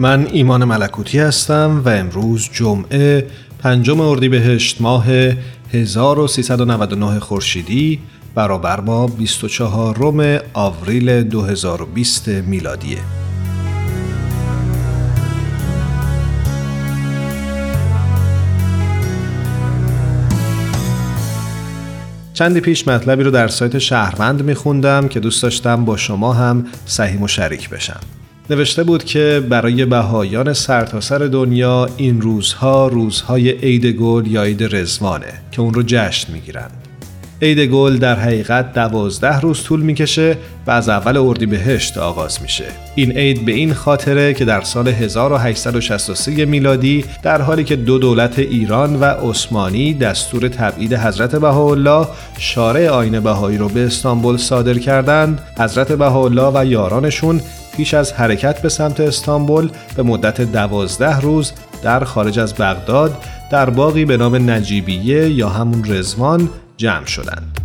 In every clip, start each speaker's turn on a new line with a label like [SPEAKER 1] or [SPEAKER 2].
[SPEAKER 1] من ایمان ملکوتی هستم و امروز جمعه پنجم اردیبهشت ماه 1399 خورشیدی برابر با 24 روم آوریل 2020 میلادیه. چندی پیش مطلبی رو در سایت شهروند میخوندم که دوست داشتم با شما هم سهیم و شریک بشم. نوشته بود که برای بهایان سرتاسر سر دنیا این روزها روزهای عید گل یا عید رزوانه که اون رو جشن می‌گیرن. عید گل در حقیقت دوازده روز طول می‌کشه و از اول اردیبهشت آغاز میشه. این عید به این خاطره که در سال 1863 میلادی در حالی که دو دولت ایران و عثمانی دستور تبعید حضرت بهاءالله شارع آین بهایی رو به استانبول صادر کردند، حضرت بهاءالله و یارانشون پیش از حرکت به سمت استانبول به مدت دوازده روز در خارج از بغداد در باقی به نام نجیبیه یا همون رزوان جمع شدند.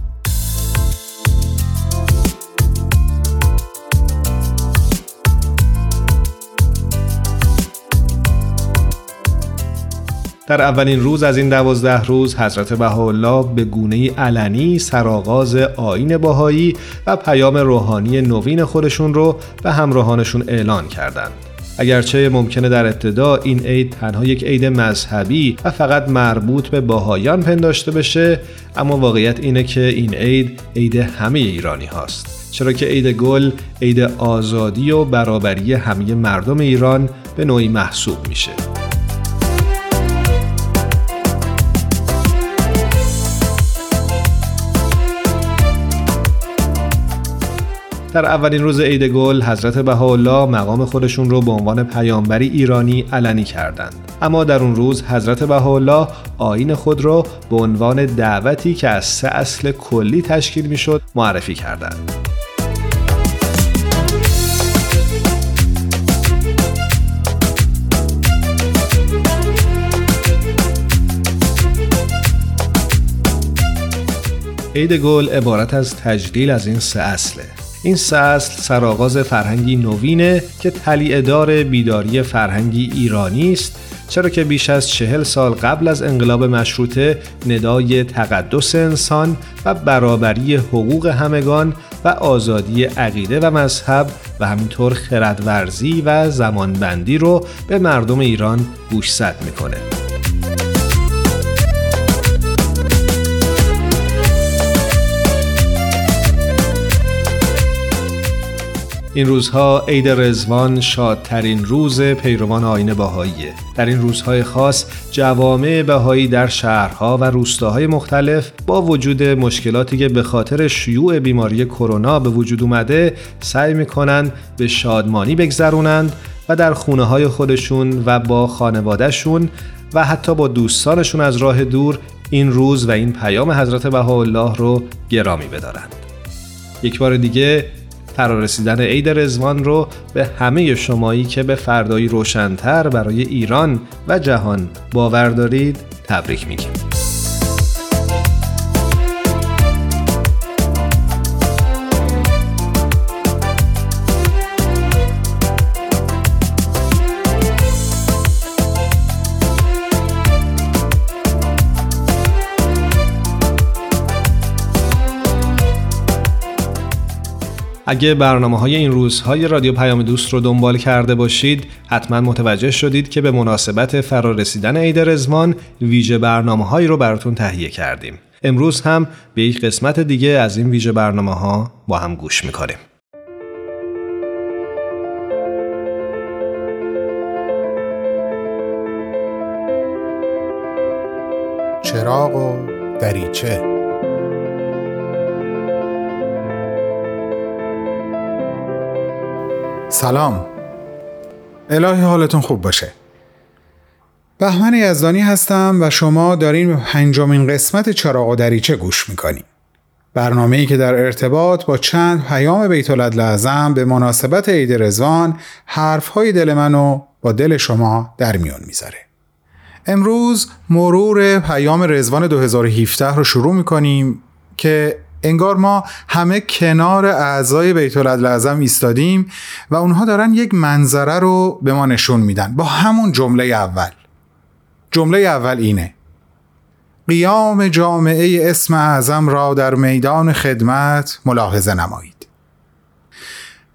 [SPEAKER 1] در اولین روز از این دوازده روز حضرت بهاءالله به گونه علنی سرآغاز آین باهایی و پیام روحانی نوین خودشون رو به همراهانشون اعلان کردند. اگرچه ممکنه در ابتدا این عید تنها یک عید مذهبی و فقط مربوط به باهایان پنداشته بشه اما واقعیت اینه که این عید عید همه ایرانی هاست چرا که عید گل عید آزادی و برابری همه مردم ایران به نوعی محسوب میشه در اولین روز عید گل حضرت بهاءالله مقام خودشون رو به عنوان پیامبری ایرانی علنی کردند. اما در اون روز حضرت بهاءالله آین خود را به عنوان دعوتی که از سه اصل کلی تشکیل می‌شد معرفی کردند. عید گل عبارت از تجلیل از این سه اصله. این اصل سرآغاز فرهنگی نوینه که تلیعدار بیداری فرهنگی ایرانی است چرا که بیش از چهل سال قبل از انقلاب مشروطه ندای تقدس انسان و برابری حقوق همگان و آزادی عقیده و مذهب و همینطور خردورزی و زمانبندی رو به مردم ایران گوشزد می‌کنه. این روزها عید رزوان شادترین روز پیروان آین بهاییه. در این روزهای خاص جوامع بهایی در شهرها و روستاهای مختلف با وجود مشکلاتی که به خاطر شیوع بیماری کرونا به وجود اومده سعی می‌کنند به شادمانی بگذرونند و در خونه های خودشون و با خانوادهشون و حتی با دوستانشون از راه دور این روز و این پیام حضرت بهاءالله رو گرامی بدارند. یک بار دیگه فرارسیدن عید رزوان رو به همه شمایی که به فردایی روشنتر برای ایران و جهان باور دارید تبریک میگیم. اگه برنامه های این روزهای رادیو پیام دوست رو دنبال کرده باشید حتما متوجه شدید که به مناسبت فرارسیدن عید رزوان ویژه برنامه هایی رو براتون تهیه کردیم. امروز هم به یک قسمت دیگه از این ویژه برنامه ها با هم گوش می‌کنیم.
[SPEAKER 2] چراغ و دریچه سلام. الهی حالتون خوب باشه. بهمن یزدانی هستم و شما دارین به پنجمین قسمت چراغ و دریچه گوش می‌کنیم برنامه ای که در ارتباط با چند پیام بیت لعظم به مناسبت عید رزوان حرف های دل منو با دل شما در میون می‌ذاره. امروز مرور پیام رزوان 2017 رو شروع می‌کنیم که انگار ما همه کنار اعضای بیت لعظم ایستادیم و اونها دارن یک منظره رو به ما نشون میدن. با همون جمله اول. جمله اول اینه. قیام جامعه اسم اعظم را در میدان خدمت ملاحظه نمایید.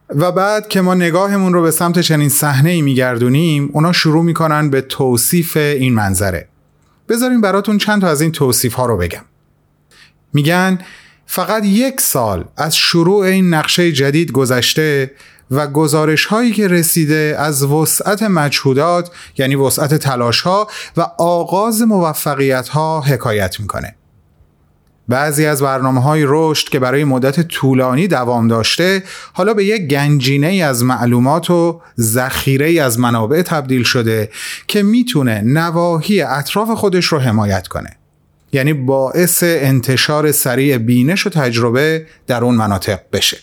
[SPEAKER 2] و بعد که ما نگاهمون رو به سمت چنین صحنه ای میگردونیم اونا شروع می‌کنن به توصیف این منظره. بذارین براتون چند تا از این توصیف ها رو بگم. میگن فقط یک سال از شروع این نقشه جدید گذشته و گزارش هایی که رسیده از وسعت مجهودات یعنی وسعت تلاش ها و آغاز موفقیت ها حکایت می‌کنه. بعضی از برنامه های رشد که برای مدت طولانی دوام داشته حالا به یک گنجینه از معلومات و ذخیره از منابع تبدیل شده که می‌تونه نواحی اطراف خودش رو حمایت کنه. یعنی باعث انتشار سریع بینش و تجربه در اون مناطق بشه.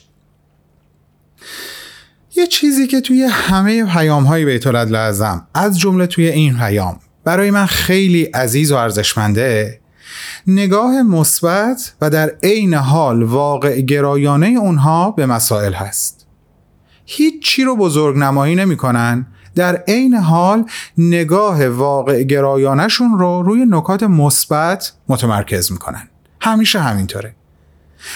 [SPEAKER 2] یه چیزی که توی همه پیام های بیت لازم از جمله توی این پیام برای من خیلی عزیز و ارزشمنده نگاه مثبت و در عین حال واقع گرایانه اونها به مسائل هست. هیچ چی رو بزرگ نمایی نمی‌کنن در عین حال نگاه واقع گرایانشون رو روی نکات مثبت متمرکز می‌کنن. همیشه همینطوره.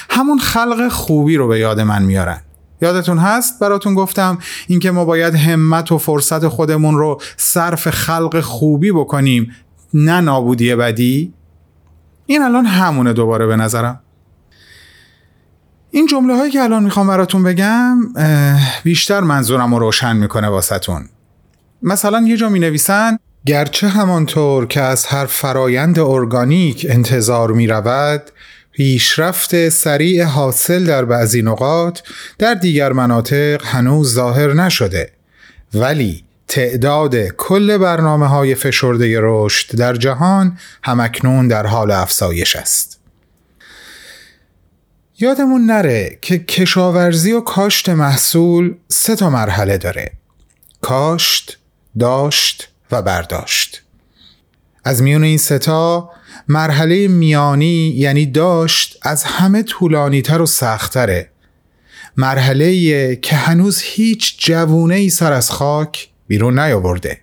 [SPEAKER 2] همون خلق خوبی رو به یاد من میارن. یادتون هست؟ براتون گفتم اینکه ما باید همت و فرصت خودمون رو صرف خلق خوبی بکنیم نه نابودی بدی. این الان همونه دوباره به نظرم. این جمله هایی که الان می‌خوام براتون بگم بیشتر منظورم رو روشن می‌کنه واسهتون. مثلا یه جا می نویسن گرچه همانطور که از هر فرایند ارگانیک انتظار می رود پیشرفت سریع حاصل در بعضی نقاط در دیگر مناطق هنوز ظاهر نشده ولی تعداد کل برنامه های فشرده رشد در جهان همکنون در حال افزایش است. یادمون نره که کشاورزی و کاشت محصول سه تا مرحله داره. کاشت، داشت و برداشت. از میون این ستا مرحله میانی یعنی داشت از همه طولانی تر و سختره مرحله که هنوز هیچ جوونه ای سر از خاک بیرون نیاورده.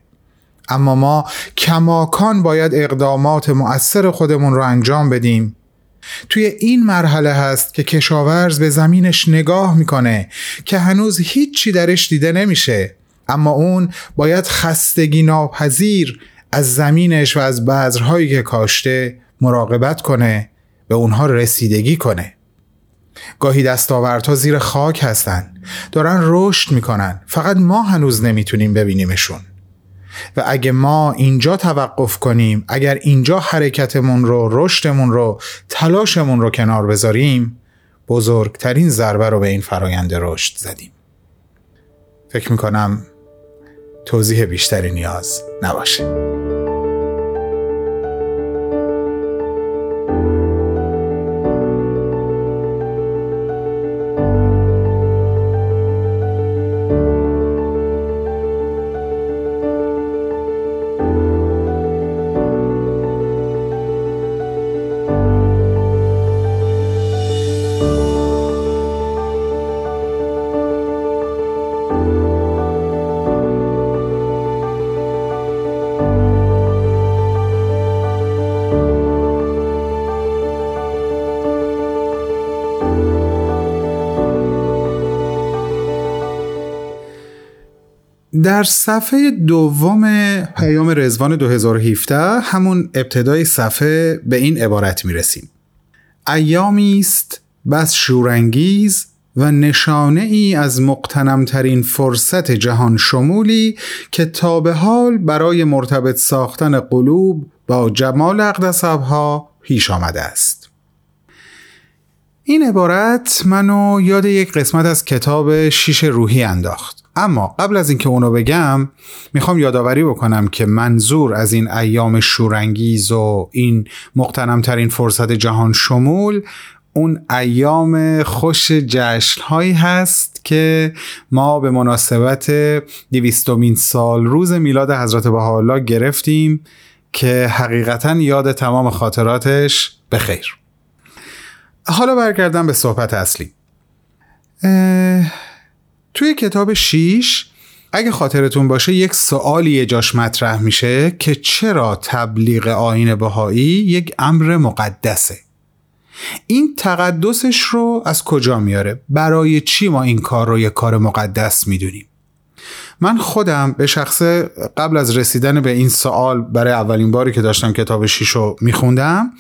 [SPEAKER 2] اما ما کماکان باید اقدامات مؤثر خودمون رو انجام بدیم. توی این مرحله هست که کشاورز به زمینش نگاه می‌کنه که هنوز هیچی درش دیده نمیشه. اما اون باید خستگی ناپذیر از زمینش و از بذرهایی که کاشته مراقبت کنه به اونها رسیدگی کنه. گاهی دستاوردها زیر خاک هستن دارن رشد می‌کنن فقط ما هنوز نمی‌تونیم ببینیمشون. و اگه ما اینجا توقف کنیم اگر اینجا حرکتمون رو رشدمون رو تلاشمون رو کنار بذاریم بزرگترین ضربه رو به این فرایند رشد زدیم. فکر می‌کنم توضیح بیشتری نیاز نباشه. در صفحه دوم پیام رزوان 2017 همون ابتدای صفحه به این عبارت می‌رسیم ایامی است بس شورانگیز و نشانه ای از مقتنمترین فرصت جهان شمولی که تا به حال برای مرتبط ساختن قلوب با جمال اقدس ها پیش آمده است. این عبارت منو یاد یک قسمت از کتاب شیش روحی انداخت. اما قبل از اینکه اونو بگم می‌خوام یادآوری بکنم که منظور از این ایام شورانگیز و این مقتنمترین فرصت جهان شمول اون ایام خوش جشن هایی هست که ما به مناسبت دیویستومین سال روز میلاد حضرت بهاءالله گرفتیم که حقیقتا یاد تمام خاطراتش به خیر. حالا برگردم به صحبت اصلی. توی کتاب شیش اگه خاطرتون باشه یک سوالی جاش مطرح میشه که چرا تبلیغ آین بهایی یک امر مقدسه؟ این تقدسش رو از کجا میاره؟ برای چی ما این کار رو یک کار مقدس می‌دونیم؟ من خودم به شخص قبل از رسیدن به این سوال برای اولین باری که داشتم کتاب شیش رو میخوندم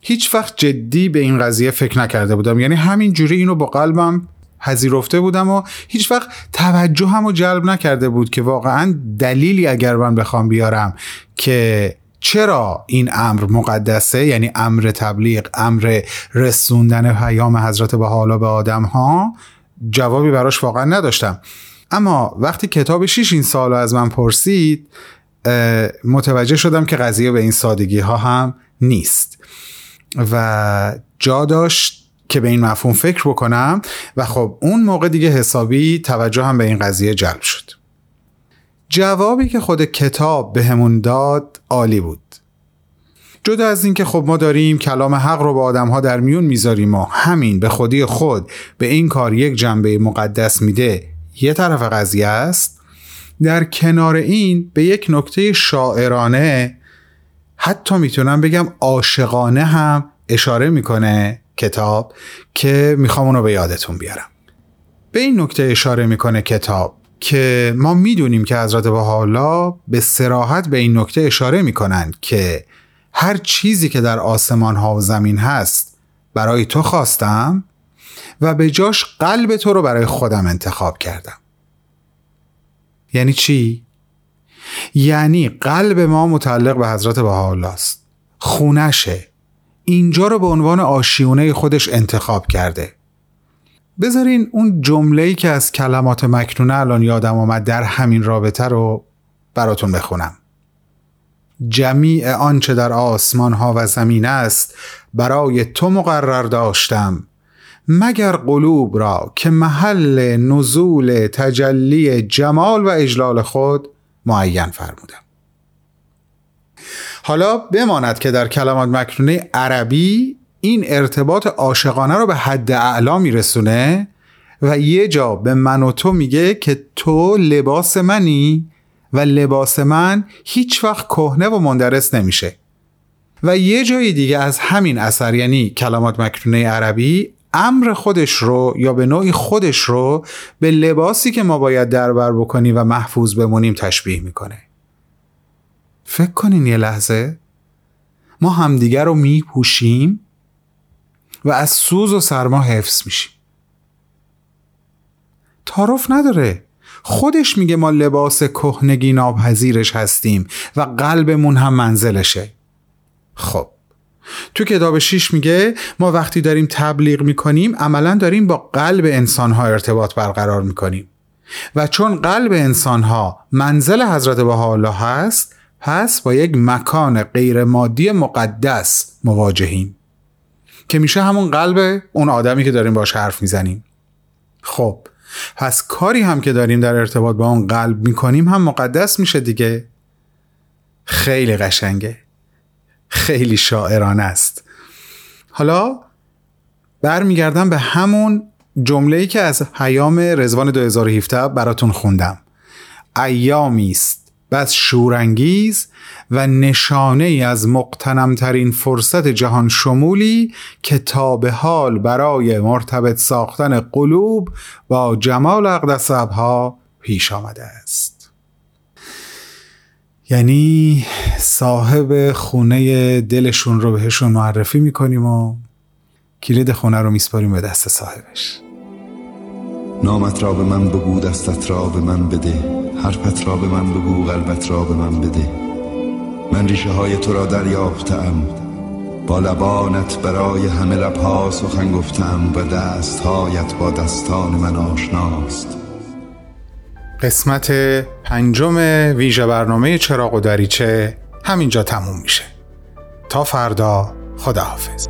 [SPEAKER 2] هیچ وقت جدی به این قضیه فکر نکرده بودم. یعنی همین جوری اینو با قلبم پذیرفته بودم و هیچ وقت توجه هم جلب نکرده بود که واقعا دلیلی اگر من بخوام بیارم که چرا این امر مقدسه یعنی امر تبلیغ امر رسوندن پیام حضرت به حالا به آدم ها جوابی براش واقعا نداشتم. اما وقتی کتاب شیش این سال از من پرسید متوجه شدم که قضیه به این سادگی ها هم نیست. و جا داشت که به این مفهوم فکر بکنم و خب اون موقع دیگه حسابی توجه هم به این قضیه جلب شد. جوابی که خود کتاب بهمون داد عالی بود. جدا از اینکه خب ما داریم کلام حق رو با آدم ها در میون می‌ذاریم و همین به خودی خود به این کار یک جنبه مقدس میده یه طرف قضیه است. در کنار این به یک نکته شاعرانه حتی می‌تونم بگم عاشقانه هم اشاره می‌کنه. کتاب که می‌خوام اونو به یادتون بیارم. به این نکته اشاره می‌کنه کتاب که ما می‌دونیم که حضرت بهاءالله به سراحت به این نکته اشاره می‌کنن که هر چیزی که در آسمان ها و زمین هست برای تو خواستم و به جاش قلب تو رو برای خودم انتخاب کردم. یعنی چی؟ یعنی قلب ما متعلق به حضرت بهاءالله است. خونشه. اینجا رو به عنوان آشیونه خودش انتخاب کرده. بذارین اون جمله‌ای که از کلمات مکنونه الان یادم آمد در همین رابطه رو براتون بخونم. جمیع آنچه در آسمان ها و زمین است برای تو مقرر داشتم. مگر قلوب را که محل نزول تجلی جمال و اجلال خود معین فرمودم. حالا بماند که در کلمات مکنونه عربی این ارتباط عاشقانه رو به حد اعلا میرسونه و یه جا به من و تو میگه که تو لباس منی و لباس من هیچ وقت کهنه و مندرس نمیشه. و یه جای دیگه از همین اثر یعنی کلمات مکنونه عربی امر خودش رو یا به نوعی خودش رو به لباسی که ما باید دربر بکنیم و محفوظ بمونیم تشبیه می‌کنه. فکر کنین یه لحظه. ما همدیگر رو میپوشیم و از سوز و سرما حفظ میشیم. تعارف نداره. خودش میگه ما لباس کهنگی ناپذیرش هستیم و قلبمون هم منزلشه. خب. تو کتاب شیش میگه ما وقتی داریم تبلیغ می‌کنیم عملا داریم با قلب انسانها ارتباط برقرار می‌کنیم. و چون قلب انسانها منزل حضرت بهاءالله هست پس با یک مکان غیر مادی مقدس مواجهیم. که میشه همون قلب اون آدمی که داریم باش حرف می‌زنیم. خب پس کاری هم که داریم در ارتباط با اون قلب می‌کنیم هم مقدس میشه دیگه. خیلی قشنگه. خیلی شاعرانه است. حالا برمیگردم به همون جمله که از حیام رزوان 2017 براتون خوندم. ایامی است. بس شورانگیز و نشانه ای از مقتنمترین فرصت جهان شمولی که تا به حال برای مرتبط ساختن قلوب با جمال اقدس ها پیش آمده است. یعنی صاحب خونه دلشون رو بهشون معرفی می‌کنیم و کلید خونه رو میسپاریم به دست صاحبش.
[SPEAKER 3] نامت را به من بگو دستت را به من بده. حرفت را به من بگو قلبت را به من بده. من ریشه های تو را دریافتم با لبانت برای همه لبها سخن گفتم و دستهایت با دستان من آشناست.
[SPEAKER 2] قسمت پنجم ویژه برنامه چراغ و دریچه همینجا تموم میشه. تا فردا خداحافظ.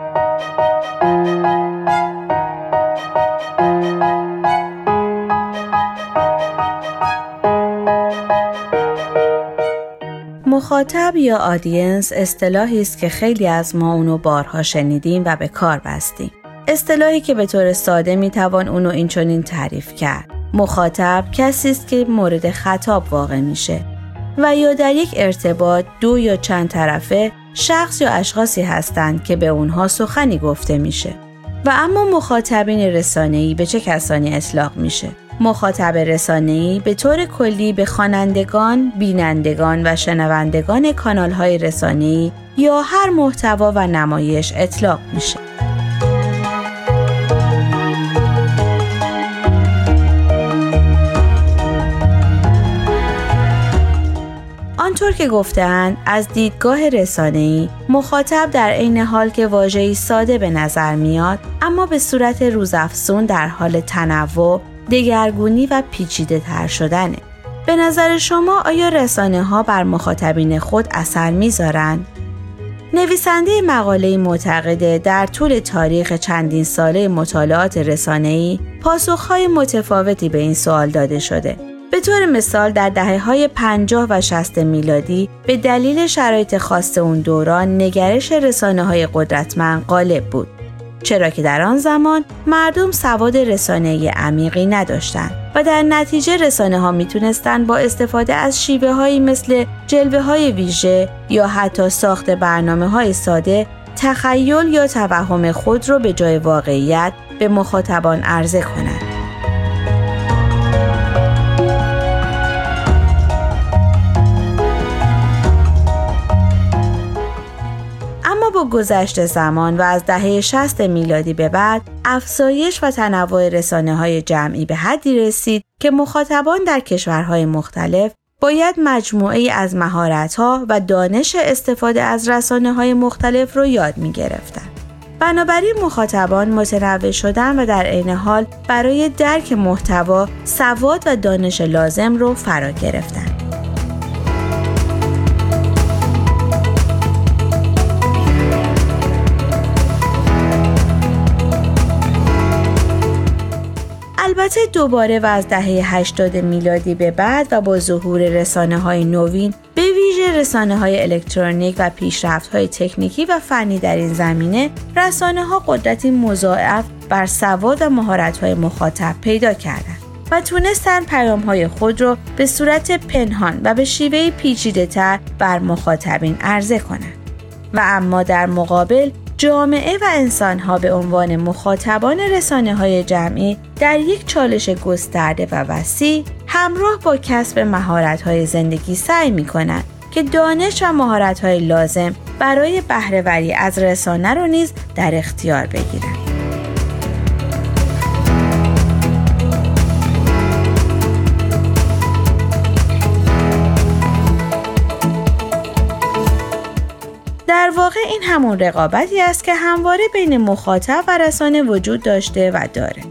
[SPEAKER 4] مخاطب یا آدینس اصطلاحی است که خیلی از ما اونو بارها شنیدیم و به کار بستیم. اصطلاحی که به طور ساده می‌توان اونو اینچنین تعریف کرد. مخاطب کسی است که مورد خطاب واقع میشه و یا در یک ارتباط دو یا چند طرفه شخص یا اشخاصی هستند که به اونها سخنی گفته میشه. و اما مخاطبین رسانه‌ای به چه کسانی اطلاق میشه؟ مخاطب رسانه‌ای به طور کلی به خوانندگان، بینندگان و شنوندگان کانال‌های رسانه‌ای یا هر محتوا و نمایش اطلاق میشه. آنطور که گفتند از دیدگاه رسانه‌ای مخاطب در عین حال که واژه‌ای ساده به نظر میاد اما به صورت روزافزون در حال تنوع دگرگونی و پیچیده تر شدنه. به نظر شما آیا رسانه ها بر مخاطبین خود اثر می‌ذارند؟ نویسنده مقاله معتقده در طول تاریخ چندین ساله مطالعات رسانه‌ای پاسخهای متفاوتی به این سوال داده شده. به طور مثال در دهه های 50 و 60 میلادی به دلیل شرایط خاص اون دوران نگرش رسانه های قدرتمند غالب بود. چرا که در آن زمان مردم سواد رسانه عمیقی نداشتند و در نتیجه رسانه ها می‌تونستند با استفاده از شیوه هایی مثل جلوه های ویژه یا حتی ساخت برنامه های ساده تخیل یا توهم خود را به جای واقعیت به مخاطبان عرضه کنند. گذشت زمان و از دهه 60 میلادی به بعد افزایش و تنوع رسانه های جمعی به حدی رسید که مخاطبان در کشورهای مختلف باید مجموعه از مهارت‌ها و دانش استفاده از رسانه های مختلف رو یاد می گرفتن. بنابراین مخاطبان متنوع شدن و در عین حال برای درک محتوا سواد و دانش لازم رو فرا گرفتند. البته دوباره و از دهه 80 میلادی به بعد و با ظهور رسانه های نوین به ویژه رسانه های الکترونیک و پیشرفت های تکنیکی و فنی در این زمینه رسانه ها قدرتی مضاعف بر سواد و مهارت های مخاطب پیدا کردند و تونستن پیام های خود را به صورت پنهان و به شیوه پیچیده تر بر مخاطبین عرضه کنند. و اما در مقابل جامعه و انسانها به عنوان مخاطبان رسانه های جمعی در یک چالش گسترده و وسیع همراه با کسب مهارت های زندگی سعی می کنند که دانش و مهارت های لازم برای بهرهوری از رسانه رو نیز در اختیار بگیرند. همون رقابتی است که همواره بین مخاطب و رسانه وجود داشته و داره.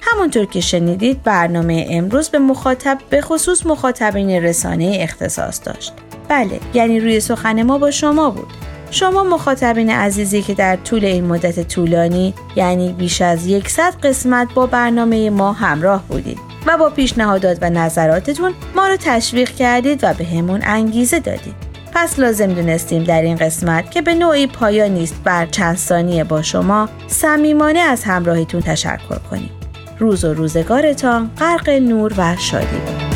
[SPEAKER 4] همونطور که شنیدید برنامه امروز به مخاطب به خصوص مخاطبین رسانه اختصاص داشت. بله یعنی روی سخن ما با شما بود. شما مخاطبین عزیزی که در طول این مدت طولانی یعنی بیش از یکصد قسمت با برنامه ما همراه بودید و با پیشنهادات و نظراتتون ما رو تشویق کردید و به همون انگیزه دادید. پس لازم دونستیم در این قسمت که به نوعی پایان نیست بر چند ثانیه با شما صمیمانه از همراهیتون تشکر کنیم. روز و روزگارتان غرق نور و شادی بود.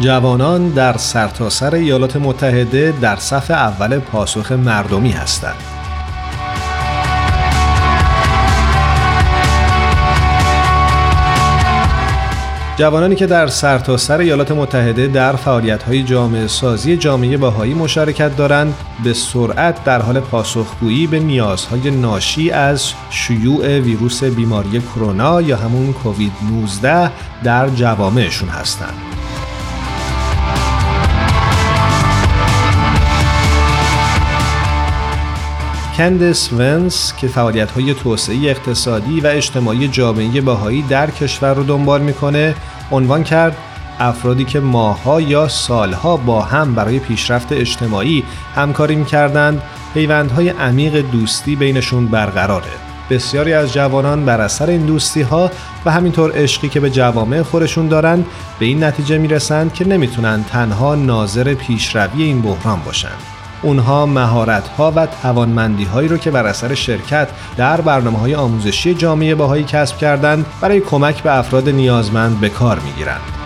[SPEAKER 1] جوانان در سرتاسر ایالات متحده در صف اول پاسخ مردمی هستند. جوانانی که در سرتاسر ایالات متحده در فعالیت‌های جامعه سازی جامعه باهایی مشارکت دارند به سرعت در حال پاسخگویی به نیازهای ناشی از شیوع ویروس بیماری کرونا یا همون کووید 19 در جوامعشون هستند. کندس ونس که فعالیت های توسعه اقتصادی و اجتماعی جامعه باهایی در کشور رو دنبال می‌کنه عنوان کرد افرادی که ماها یا سالها با هم برای پیشرفت اجتماعی همکاری می‌کردند پیوندهای عمیق دوستی بینشون برقراره. بسیاری از جوانان بر اثر این دوستی ها و همینطور عشقی که به جوامع خودشون دارند به این نتیجه می‌رسند که نمی‌تونن تنها ناظر پیشروی این بحران باشند اونها مهارت ها و توانمندی هایی رو که بر اثر شرکت در برنامه های آموزشی جامعه باهایی کسب کردند برای کمک به افراد نیازمند به کار می‌گیرند.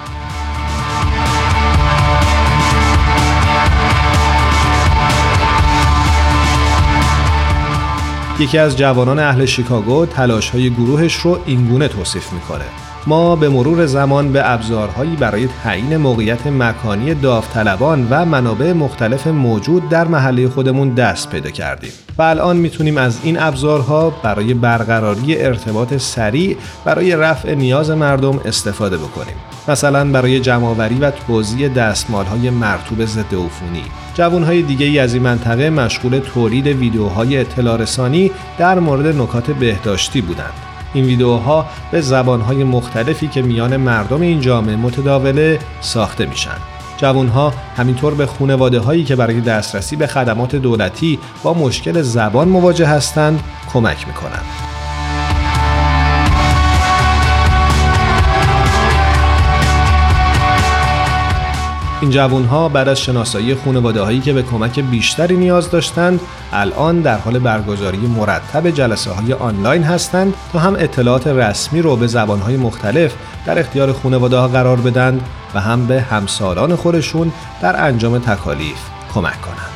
[SPEAKER 1] یکی از جوانان اهل شیکاگو تلاش های گروهش رو اینگونه توصیف می‌کنه. ما به مرور زمان به ابزارهایی برای تعیین موقعیت مکانی داوطلبان و منابع مختلف موجود در محله خودمون دست پیدا کردیم و الان می‌تونیم از این ابزارها برای برقراری ارتباط سریع برای رفع نیاز مردم استفاده بکنیم. مثلا برای جمعآوری و توزیع دستمالهای مرتوب ضد عفونی. جوانهای دیگه از این منطقه مشغول تولید ویدیوهای اطلاع رسانی در مورد نکات بهداشتی بودند این ویدیوها به زبانهای مختلفی که میان مردم این جامعه متداوله ساخته میشن. جوانها همینطور به خانواده هایی که برای دسترسی به خدمات دولتی با مشکل زبان مواجه هستند کمک می‌کنند. این جوانها بعد از شناسایی خانواده هایی که به کمک بیشتری نیاز داشتند الان در حال برگزاری مرتب جلسه های آنلاین هستند تا هم اطلاعات رسمی رو به زبان های مختلف در اختیار خانواده ها قرار بدن و هم به همسالان خودشون در انجام تکالیف کمک کنند.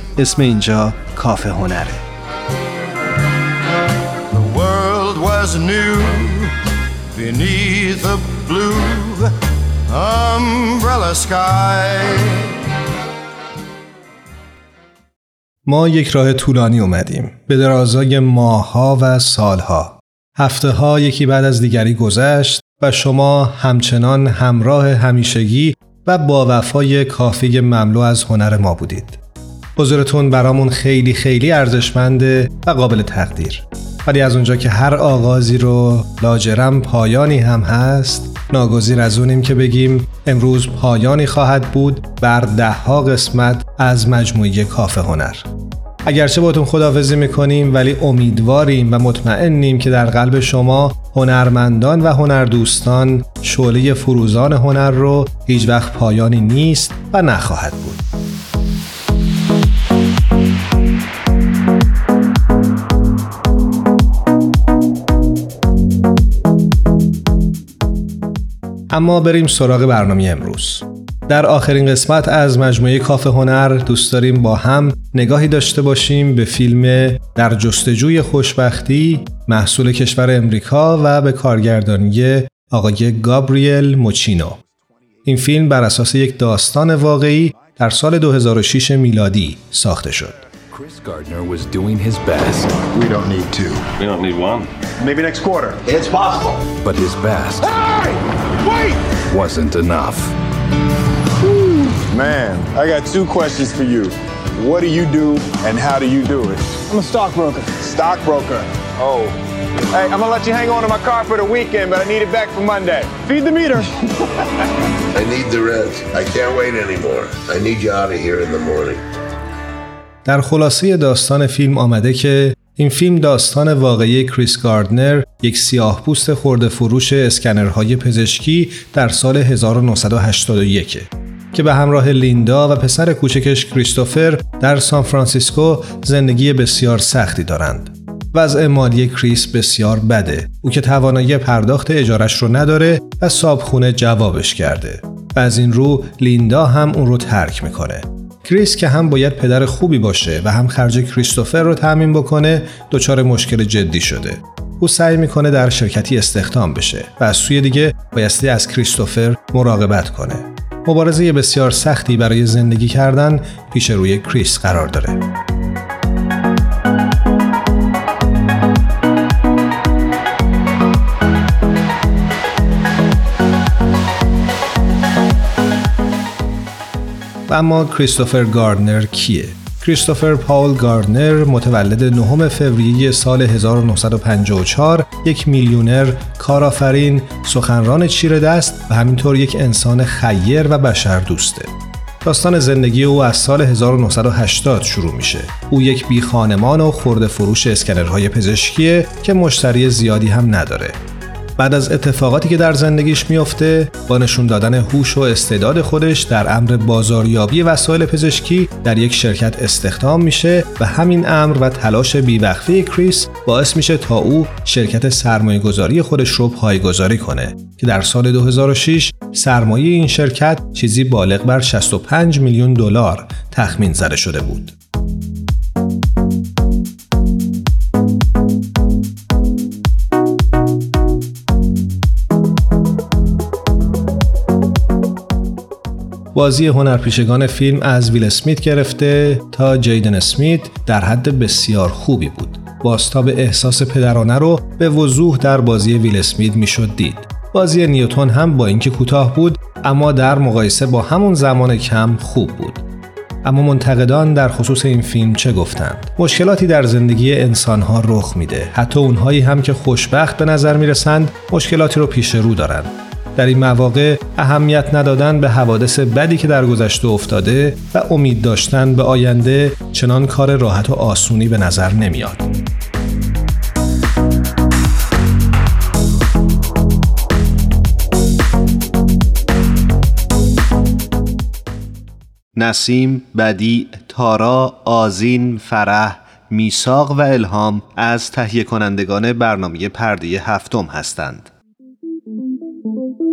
[SPEAKER 1] اسم اینجا کافه هنره. The world was new beneath a blue umbrella sky. ما یک راه طولانی اومدیم. به درازای ماهها و سالها. هفته ها یکی بعد از دیگری گذشت و شما همچنان همراه همیشگی و با وفای کافی مملو از هنر ما بودید. حضورتون برامون خیلی خیلی ارزشمنده و قابل تقدیر. ولی از اونجا که هر آغازی رو لاجرم پایانی هم هست ناگزیر از اونیم که بگیم امروز پایانی خواهد بود بر دهها قسمت از مجموعه کافه هنر اگرچه باتون خدافزی می‌کنیم ولی امیدواریم و مطمئنیم که در قلب شما هنرمندان و هنردوستان شعله فروزان هنر رو هیچ وقت پایانی نیست و نخواهد بود. اما بریم سراغ برنامه امروز. در آخرین قسمت از مجموعه کافه هنر دوست داریم با هم نگاهی داشته باشیم به فیلم در جستجوی خوشبختی محصول کشور امریکا و به کارگردانی آقای گابریل موچینو این فیلم بر اساس یک داستان واقعی در سال 2006 میلادی ساخته شد Chris Gardner was doing his best. We don't need two. We don't need one. Maybe next quarter. It's possible. But his best hey! Wait! wasn't enough.
[SPEAKER 5] Man, I got two questions for you. What do you do and how do you do it?
[SPEAKER 6] I'm a stockbroker.
[SPEAKER 5] Stockbroker? Oh. Hey, I'm gonna let you hang on to my car for the weekend, but I need it back for Monday.
[SPEAKER 6] Feed the meter.
[SPEAKER 7] I need the rent. I can't wait anymore. I need you out of here in the morning.
[SPEAKER 1] در خلاصه داستان فیلم آمده که این فیلم داستان واقعی کریس گاردنر یک سیاه پوست خورده فروش اسکنرهای پزشکی در سال 1981 که به همراه لیندا و پسر کوچکش کریستوفر در سان فرانسیسکو زندگی بسیار سختی دارند. وضع مالی کریس بسیار بده. او که توانایی پرداخت اجارش رو نداره و صابخونه جوابش کرده. و از این رو لیندا هم اون رو ترک می‌کنه. کریس که هم باید پدر خوبی باشه و هم خرج کریستوفر رو تأمین بکنه دچار مشکل جدی شده. او سعی می‌کنه در شرکتی استخدام بشه و از سوی دیگه بایستی از کریستوفر مراقبت کنه. مبارزه بسیار سختی برای زندگی کردن پیش روی کریس قرار داره. اما کریستوفر گاردنر کیه؟ کریستوفر پاول گاردنر متولد نهم فوریه سال 1954 یک میلیونر، کارآفرین، سخنران چیره دست و همینطور یک انسان خیر و بشر دوسته. داستان زندگی او از سال 1980 شروع میشه. او یک بی خانمان و خورده فروش اسکنرهای پزشکیه که مشتری زیادی هم نداره. بعد از اتفاقاتی که در زندگیش میافته با نشون دادن هوش و استعداد خودش در امر بازاریابی وسایل پزشکی در یک شرکت استخدام میشه و همین امر و تلاش بیوقفه کریس باعث میشه تا او شرکت سرمایه گذاری خودش رو پایگذاری کنه که در سال 2006 سرمایه این شرکت چیزی بالغ بر 65 میلیون دلار تخمین زده شده بود. بازی هنرپیشگان فیلم از ویل اسمیت گرفته تا جیدن اسمیت در حد بسیار خوبی بود. باستاب احساس پدرانه رو به وضوح در بازی ویل اسمیت می‌شد دید. بازی نیوتون هم با اینکه کوتاه بود اما در مقایسه با همون زمان کم خوب بود. اما منتقدان در خصوص این فیلم چه گفتند؟ مشکلاتی در زندگی انسانها رخ میده. حتی اونهایی هم که خوشبخت به نظر می‌رسند مشکلاتی رو پیش رو دارند. در این مواقع اهمیت ندادن به حوادث بدی که در گذشته افتاده و امید داشتن به آینده چنان کار راحت و آسونی به نظر نمیاد. نسیم، بدی، تارا، آزین، فرح، میساق و الهام از تهیه کنندگان برنامه پرده هفتم هستند.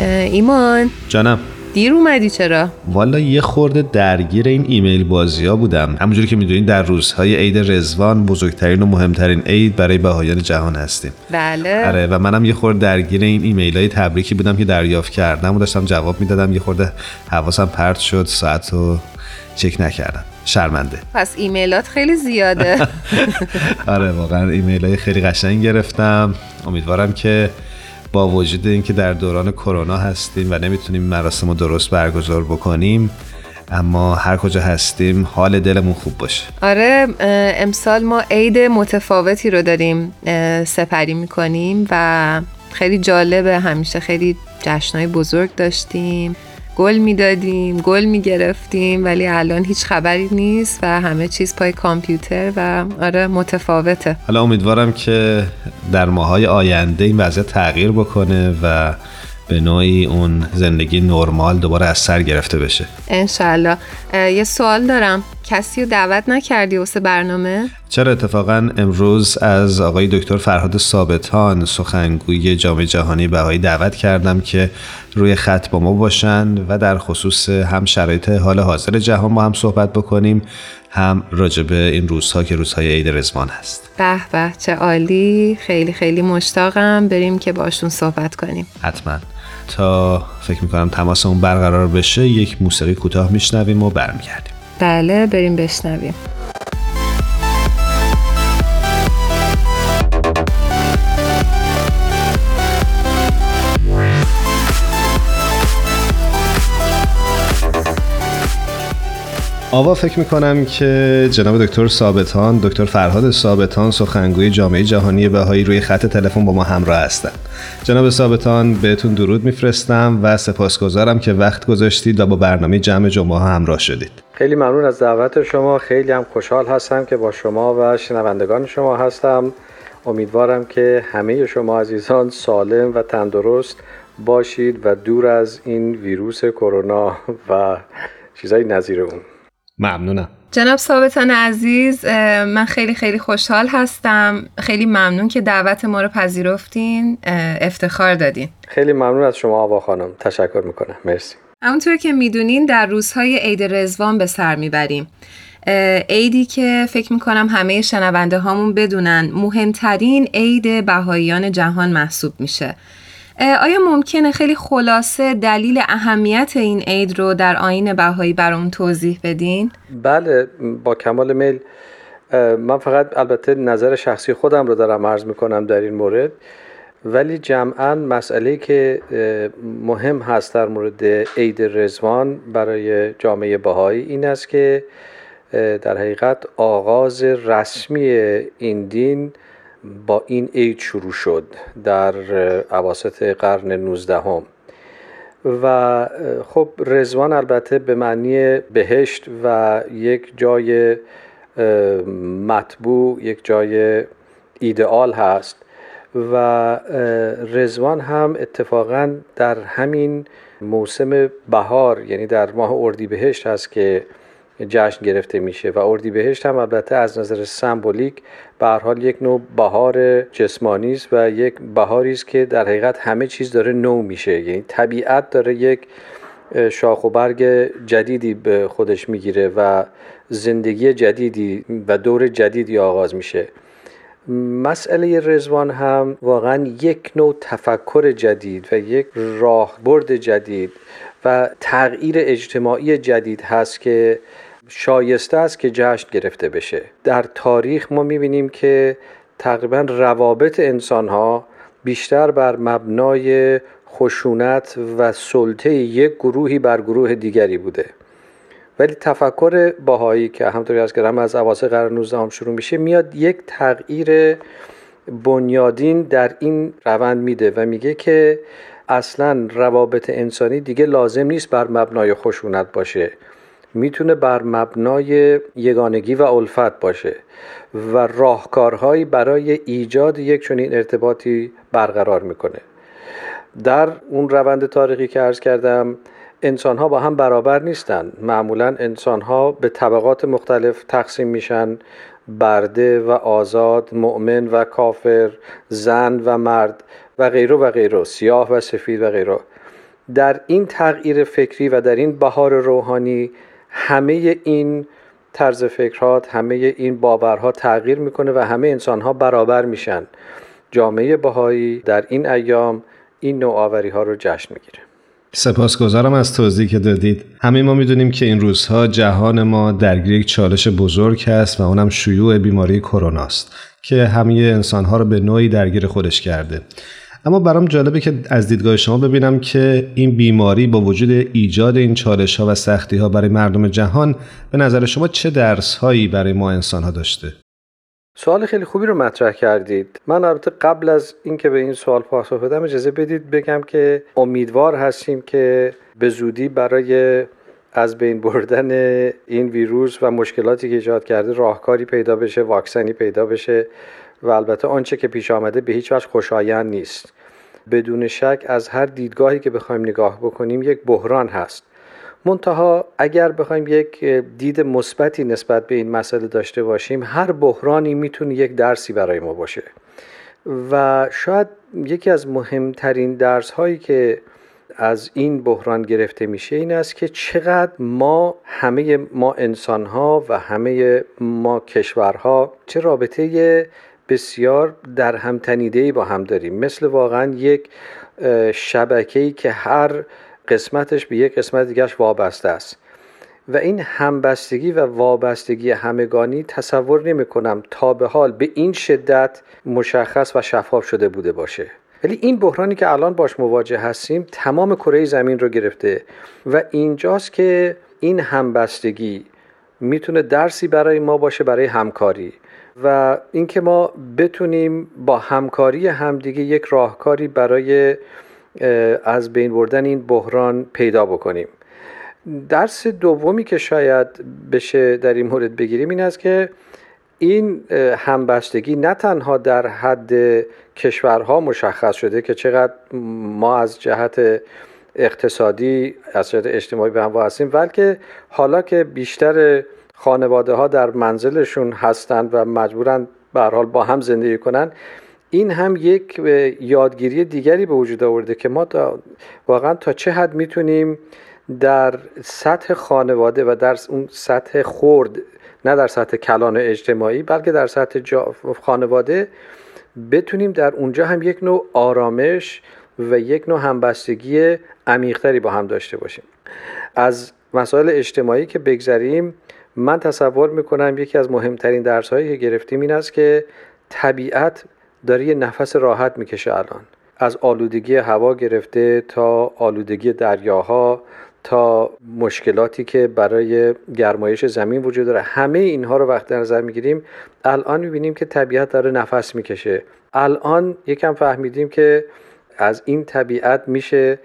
[SPEAKER 6] ایمان.
[SPEAKER 1] جانم.
[SPEAKER 6] دیر اومدی چرا؟
[SPEAKER 1] والا یه خورده درگیر این ایمیل بازی ها بودم. همونجوری که می‌دونید در روزهای عید رزوان بزرگترین و مهمترین عید برای بهایان جهان هستیم.
[SPEAKER 6] بله.
[SPEAKER 1] آره و منم یه خورده درگیر این ایمیل های تبریکی بودم که دریافت کردم و داشتم جواب می‌دادم. یه خورده حواسم پرت شد ساعت رو چک نکردم. شرمنده.
[SPEAKER 6] پس ایمیلات خیلی زیاده.
[SPEAKER 1] آره واقعا ایمیل های خیلی قشنگ گرفتم. امیدوارم که با وجود اینکه در دوران کرونا هستیم و نمی‌تونیم مراسم رو درست برگزار بکنیم اما هر کجا هستیم حال دلمون خوب باشه.
[SPEAKER 6] آره امسال ما عید متفاوتی رو داریم سپری می‌کنیم و خیلی جالبه همیشه خیلی جشنهای بزرگ داشتیم. گل می‌دادیم گل می‌گرفتیم ولی الان هیچ خبری نیست و همه چیز پای کامپیوتر و آره متفاوته.
[SPEAKER 1] حالا امیدوارم که در ماهای آینده این وضعیت تغییر بکنه و به نوعی اون زندگی نرمال دوباره از سر گرفته بشه.
[SPEAKER 6] انشالله یه سوال دارم. کسی رو دعوت نکردی واسه برنامه؟
[SPEAKER 1] چرا اتفاقا امروز از آقای دکتر فرهاد ثابتان سخنگوی جامعه جهانی بهایی دعوت کردم که روی خط با ما باشن و در خصوص هم شرایط حال حاضر جهان با هم صحبت بکنیم هم راجبه این روزها که روزهای عید رزوان هست.
[SPEAKER 6] به به چه عالی. خیلی خیلی مشتاقم. بریم که باشون صحبت کنیم.
[SPEAKER 1] حتما. تا فکر می‌کنم تماسمون برقرار بشه یک موسیقی کوتاه میشنویم و برمیگردیم.
[SPEAKER 6] بله بریم بشنویم.
[SPEAKER 1] آوا فکر می‌کنم که جناب دکتر ثابتان دکتر فرهاد ثابتان سخنگوی جامعه جهانی بهایی روی خط تلفن با ما همراه هستند جناب ثابتان بهتون درود میفرستم و سپاسگزارم که وقت گذاشتید و با برنامه جمع جمعه همراه شدید.
[SPEAKER 8] خیلی ممنون از دعوت شما. خیلی هم خوشحال هستم که با شما و شنوندگان شما هستم. امیدوارم که همه شما عزیزان سالم و تندرست باشید و دور از این ویروس کرونا و چیزای نظیر
[SPEAKER 1] ممنونم.
[SPEAKER 6] جناب ثابتان عزیز من خیلی خیلی خوشحال هستم. خیلی ممنون که دعوت ما رو پذیرفتین. افتخار دادین.
[SPEAKER 8] خیلی ممنون از شما آوا خانم. تشکر می‌کنم. مرسی.
[SPEAKER 6] همونطور که می‌دونین در روزهای عید رزوان به سر می‌بریم. عیدی که فکر می‌کنم همه شنونده هامون بدونن مهمترین عید بهاییان جهان محسوب میشه. آیا ممکنه خیلی خلاصه دلیل اهمیت این عید رو در آین بهایی برامون توضیح بدین؟
[SPEAKER 8] بله با کمال میل من فقط البته نظر شخصی خودم رو دارم عرض می‌کنم در این مورد ولی جمعا مسئله که مهم هست در مورد عید رزوان برای جامعه بهایی این است که در حقیقت آغاز رسمی این دین با این عید شروع شد در عواسط قرن 19 هم. و خب رزوان البته به معنی بهشت و یک جای مطبوع یک جای ایدئال هست و رزوان هم اتفاقا در همین موسم بهار یعنی در ماه اردیبهشت هست که جشن گرفته میشه و اردیبهشت هم البته از نظر سمبولیک به حال یک نوع بهار جسمانی است و یک بهاری است که در حقیقت همه چیز داره نو میشه. یعنی طبیعت داره یک شاخ و برگ جدیدی به خودش می‌گیره و زندگی جدیدی و دور جدیدی آغاز میشه. مسئله رزوان هم واقعا یک نوع تفکر جدید و یک راهبرد جدید و تغییر اجتماعی جدید هست که شایسته است که جشن گرفته بشه. در تاریخ ما می‌بینیم که تقریبا روابط انسان ها بیشتر بر مبنای خشونت و سلطه یک گروهی بر گروه دیگری بوده. ولی تفکر باهایی که همطوری از کردم از اواسط قرن 19 هم شروع میشه میاد یک تغییر بنیادین در این روند میده و میگه که اصلا روابط انسانی دیگه لازم نیست بر مبنای خشونت باشه. می‌تونه بر مبنای یگانگی و الفت باشه و راهکارهایی برای ایجاد یک چنین ارتباطی برقرار می‌کنه. در اون روند تاریخی که عرض کردم انسان ها با هم برابر نیستن. معمولا انسان ها به طبقات مختلف تقسیم میشن. برده و آزاد مؤمن و کافر زن و مرد و غیره و غیره سیاه و سفید و غیره. در این تغییر فکری و در این بهار روحانی همه این طرز فکرات همه این باورها تغییر می‌کنه و همه انسان ها برابر میشن. جامعه بهایی در این ایام این نوآوری ها رو جشن می‌گیره.
[SPEAKER 1] سپاسگزارم از توضیحی که دادید. همه ما می‌دونیم که این روزها جهان ما درگیر یک چالش بزرگ است و اونم شیوع بیماری کرونا است که همه انسانها رو به نوعی درگیر خودش کرده. اما برام جالبه که از دیدگاه شما ببینم که این بیماری با وجود ایجاد این چالش ها و سختی ها برای مردم جهان به نظر شما چه درس هایی برای ما انسان ها داشته؟
[SPEAKER 8] سوال خیلی خوبی رو مطرح کردید من البته قبل از اینکه به این سوال پاسخ بدم اجازه بدید بگم که امیدوار هستیم که به زودی برای از بین بردن این ویروس و مشکلاتی که ایجاد کرده راهکاری پیدا بشه واکسنی پیدا بشه و البته آنچه که پیش آمده به هیچ وجه خوشایند نیست بدون شک از هر دیدگاهی که بخوایم نگاه بکنیم یک بحران هست. منتها اگر بخوایم یک دید مثبتی نسبت به این مسئله داشته باشیم هر بحرانی می‌تونه یک درسی برای ما باشه. و شاید یکی از مهمترین درس هایی که از این بحران گرفته میشه این است که چقدر ما همه ما انسان ها و همه ما کشورها چه رابطه بسیار در هم تنیده با هم داریم. مثل واقعا یک شبکه‌ای که هر قسمتش به یک قسمت دیگرش وابسته است. و این همبستگی و وابستگی همگانی تصور نمی کنم تا به حال به این شدت مشخص و شفاف شده بوده باشه. ولی این بحرانی که الان باش مواجه هستیم تمام کره زمین رو گرفته و اینجاست که این همبستگی می‌تونه درسی برای ما باشه برای همکاری. و اینکه ما بتونیم با همکاری همدیگه یک راهکاری برای از بین بردن این بحران پیدا بکنیم. درس دومی که شاید بشه در این مورد بگیریم این است که این همبستگی نه تنها در حد کشورها مشخص شده که چقدر ما از جهت اقتصادی از جهت اجتماعی به هم هستیم بلکه حالا که بیشتر خانواده ها در منزلشون هستند و مجبورن به حال با هم زندگی کنن. این هم یک یادگیری دیگری به وجود آورده که ما واقعا تا چه حد می‌تونیم در سطح خانواده و در اون سطح خورد نه در سطح کلان اجتماعی بلکه در سطح خانواده بتونیم در اونجا هم یک نوع آرامش و یک نوع همبستگی عمیقتری با هم داشته باشیم. از مسائل اجتماعی که بگذریم من تصور می‌کنم یکی از مهمترین درس هایی که گرفتیم این است که طبیعت داره یه نفس راحت می‌کشه الان. از آلودگی هوا گرفته تا آلودگی دریاها تا مشکلاتی که برای گرمایش زمین وجود داره. همه اینها رو وقت در نظر می‌گیریم الان می‌بینیم که طبیعت داره نفس می‌کشه. الان یکم فهمیدیم که از این طبیعت میشه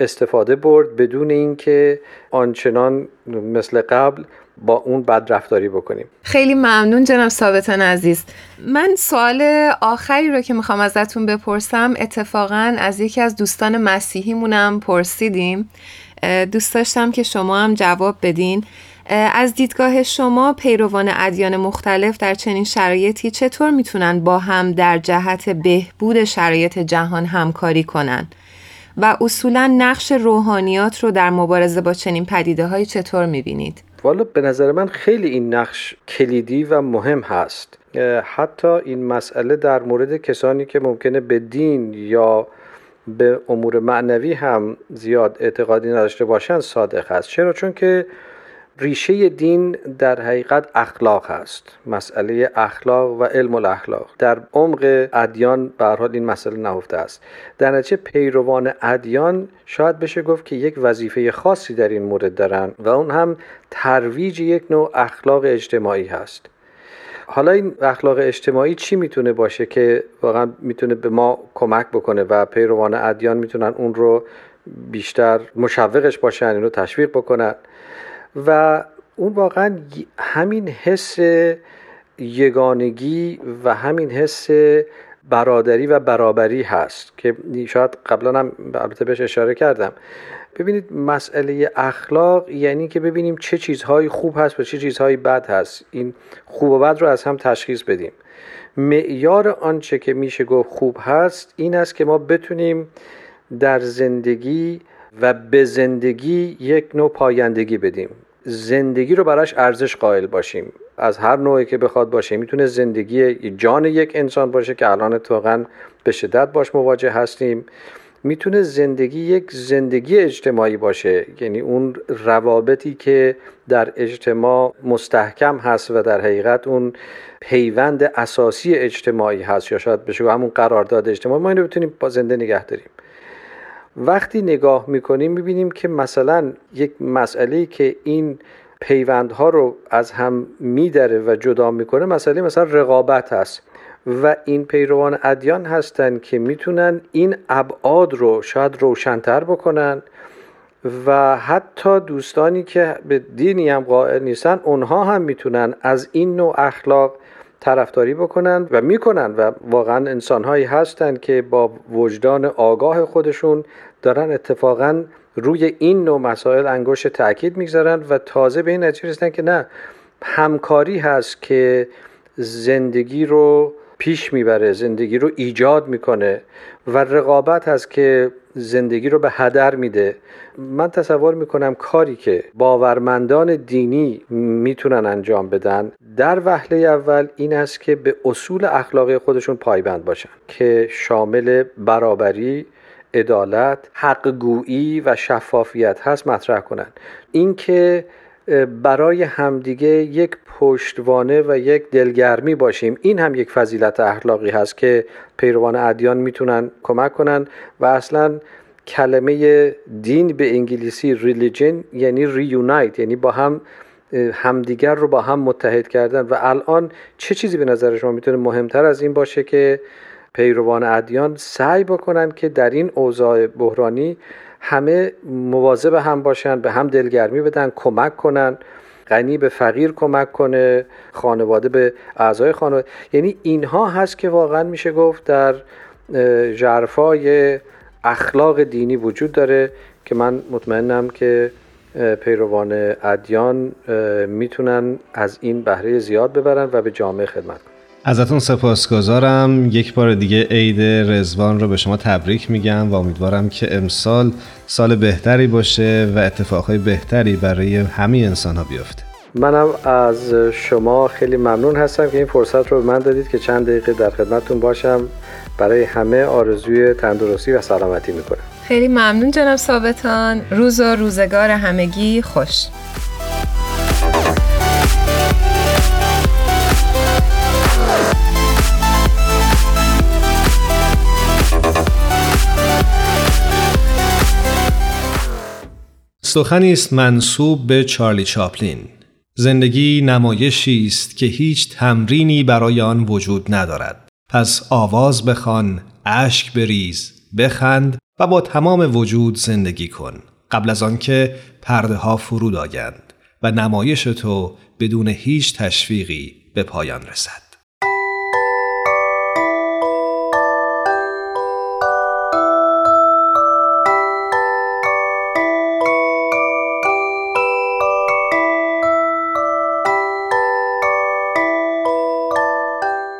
[SPEAKER 8] استفاده برد بدون اینکه آنچنان مثل قبل با اون بدرفتاری بکنیم.
[SPEAKER 6] خیلی ممنون جناب ثابتان عزیز. من سوال آخری رو که می‌خوام ازتون بپرسم اتفاقا از یکی از دوستان مسیحیمونم پرسیدیم. دوست داشتم که شما هم جواب بدین. از دیدگاه شما پیروان ادیان مختلف در چنین شرایطی چطور می‌تونن با هم در جهت بهبود شرایط جهان همکاری کنن؟ و اصولا نقش روحانیات رو در مبارزه با چنین پدیده های چطور می‌بینید؟
[SPEAKER 8] والا به نظر من خیلی این نقش کلیدی و مهم هست. حتی این مسئله در مورد کسانی که ممکنه به دین یا به امور معنوی هم زیاد اعتقادی نداشته باشند صادق هست چرا؟ چون که ریشه دین در حقیقت اخلاق هست مسئله اخلاق و علم الاخلاق. در عمق ادیان به این مسئله نهفته است. در نتیجه پیروان ادیان شاید بشه گفت که یک وظیفه خاصی در این مورد دارن و اون هم ترویج یک نوع اخلاق اجتماعی هست. حالا این اخلاق اجتماعی چی می‌تونه باشه که واقعا می‌تونه به ما کمک بکنه و پیروان ادیان می‌تونن اون رو بیشتر مشوقش باشن این رو تشویق بکنن؟ و اون واقعا همین حس یگانگی و همین حس برادری و برابری هست که شاید قبلا هم البته بهش اشاره کردم. ببینید مسئله اخلاق یعنی که ببینیم چه چیزهایی خوب هست و چه چیزهایی بد هست. این خوب و بد رو از هم تشخیص بدیم. معیار آنچه که میشه گفت خوب هست این است که ما بتونیم در زندگی و به زندگی یک نوع پایندگی بدیم. زندگی رو براش ارزش قائل باشیم. از هر نوعی که بخواد باشه. می‌تونه زندگی جان یک انسان باشه که الان اتفاقا به شدت باش مواجه هستیم. می‌تونه زندگی یک زندگی اجتماعی باشه. یعنی اون روابطی که در اجتماع مستحکم هست و در حقیقت اون پیوند اساسی اجتماعی هست. یا شاید بشه همون قرارداد اجتماعی. ما اینو بتونیم با زنده نگه داریم. وقتی نگاه می‌کنیم می‌بینیم که مثلا یک مسئله که این پیوندها رو از هم میدره و جدا می‌کنه مسئله مثلا رقابت هست و این پیروان ادیان هستند که می‌تونن این ابعاد رو شاید روشنتر بکنن و حتی دوستانی که به دینی هم قائل نیستن اونها هم می‌تونن از این نوع اخلاق طرفداری بکنن و می‌کنن و واقعا انسانهایی هستند که با وجدان آگاه خودشون دارن اتفاقا روی این نوع مسائل انگشت تاکید می‌گذارن و تازه به این نتیجه رسیدن که نه همکاری هست که زندگی رو پیش می‌بره زندگی رو ایجاد می‌کنه و رقابت هست که زندگی رو به هدر میده. من تصور می‌کنم کاری که باورمندان دینی می‌تونن انجام بدن در وهله اول این است که به اصول اخلاقی خودشون پایبند باشن که شامل برابری عدالت حقگویی و شفافیت هست مطرح کنن. اینکه برای همدیگه یک پشتوانه و یک دلگرمی باشیم. این هم یک فضیلت اخلاقی هست که پیروان ادیان می‌تونن کمک کنن و اصلا کلمه دین به انگلیسی ریلیجن یعنی ریونایت یعنی با هم همدیگر رو با هم متحد کردن. و الان چه چیزی به نظر شما می‌تونه مهمتر از این باشه که پیروان ادیان سعی بکنن که در این اوضاع بحرانی همه مواظب هم باشن به هم دلگرمی بدن کمک کنن. غنی به فقیر کمک کنه خانواده به اعضای خانواده. یعنی اینها هست که واقعا میشه گفت در جرفای اخلاق دینی وجود داره که من مطمئنم که پیروان ادیان می‌تونن از این بهره زیاد ببرن و به جامعه خدمت کنن.
[SPEAKER 1] ازتون سپاسگزارم. یک بار دیگه عید رزوان رو به شما تبریک میگم و امیدوارم که امسال سال بهتری باشه و اتفاقهای بهتری برای همه انسان ها بیفته.
[SPEAKER 8] منم از شما خیلی ممنون هستم که این فرصت رو به من دادید که چند دقیقه در خدمتتون باشم. برای همه آرزوی تندرستی و سلامتی می‌کنم.
[SPEAKER 6] خیلی ممنون جناب ثابتان. روز و روزگار همگی خوش.
[SPEAKER 1] سخنی است منصوب به چارلی چاپلین. زندگی نمایشی است که هیچ تمرینی برای آن وجود ندارد. پس آواز بخوان اشک بریز بخند و با تمام وجود زندگی کن. قبل از آنکه پرده ها فرود آیند و نمایش تو بدون هیچ تشویقی به پایان رسد.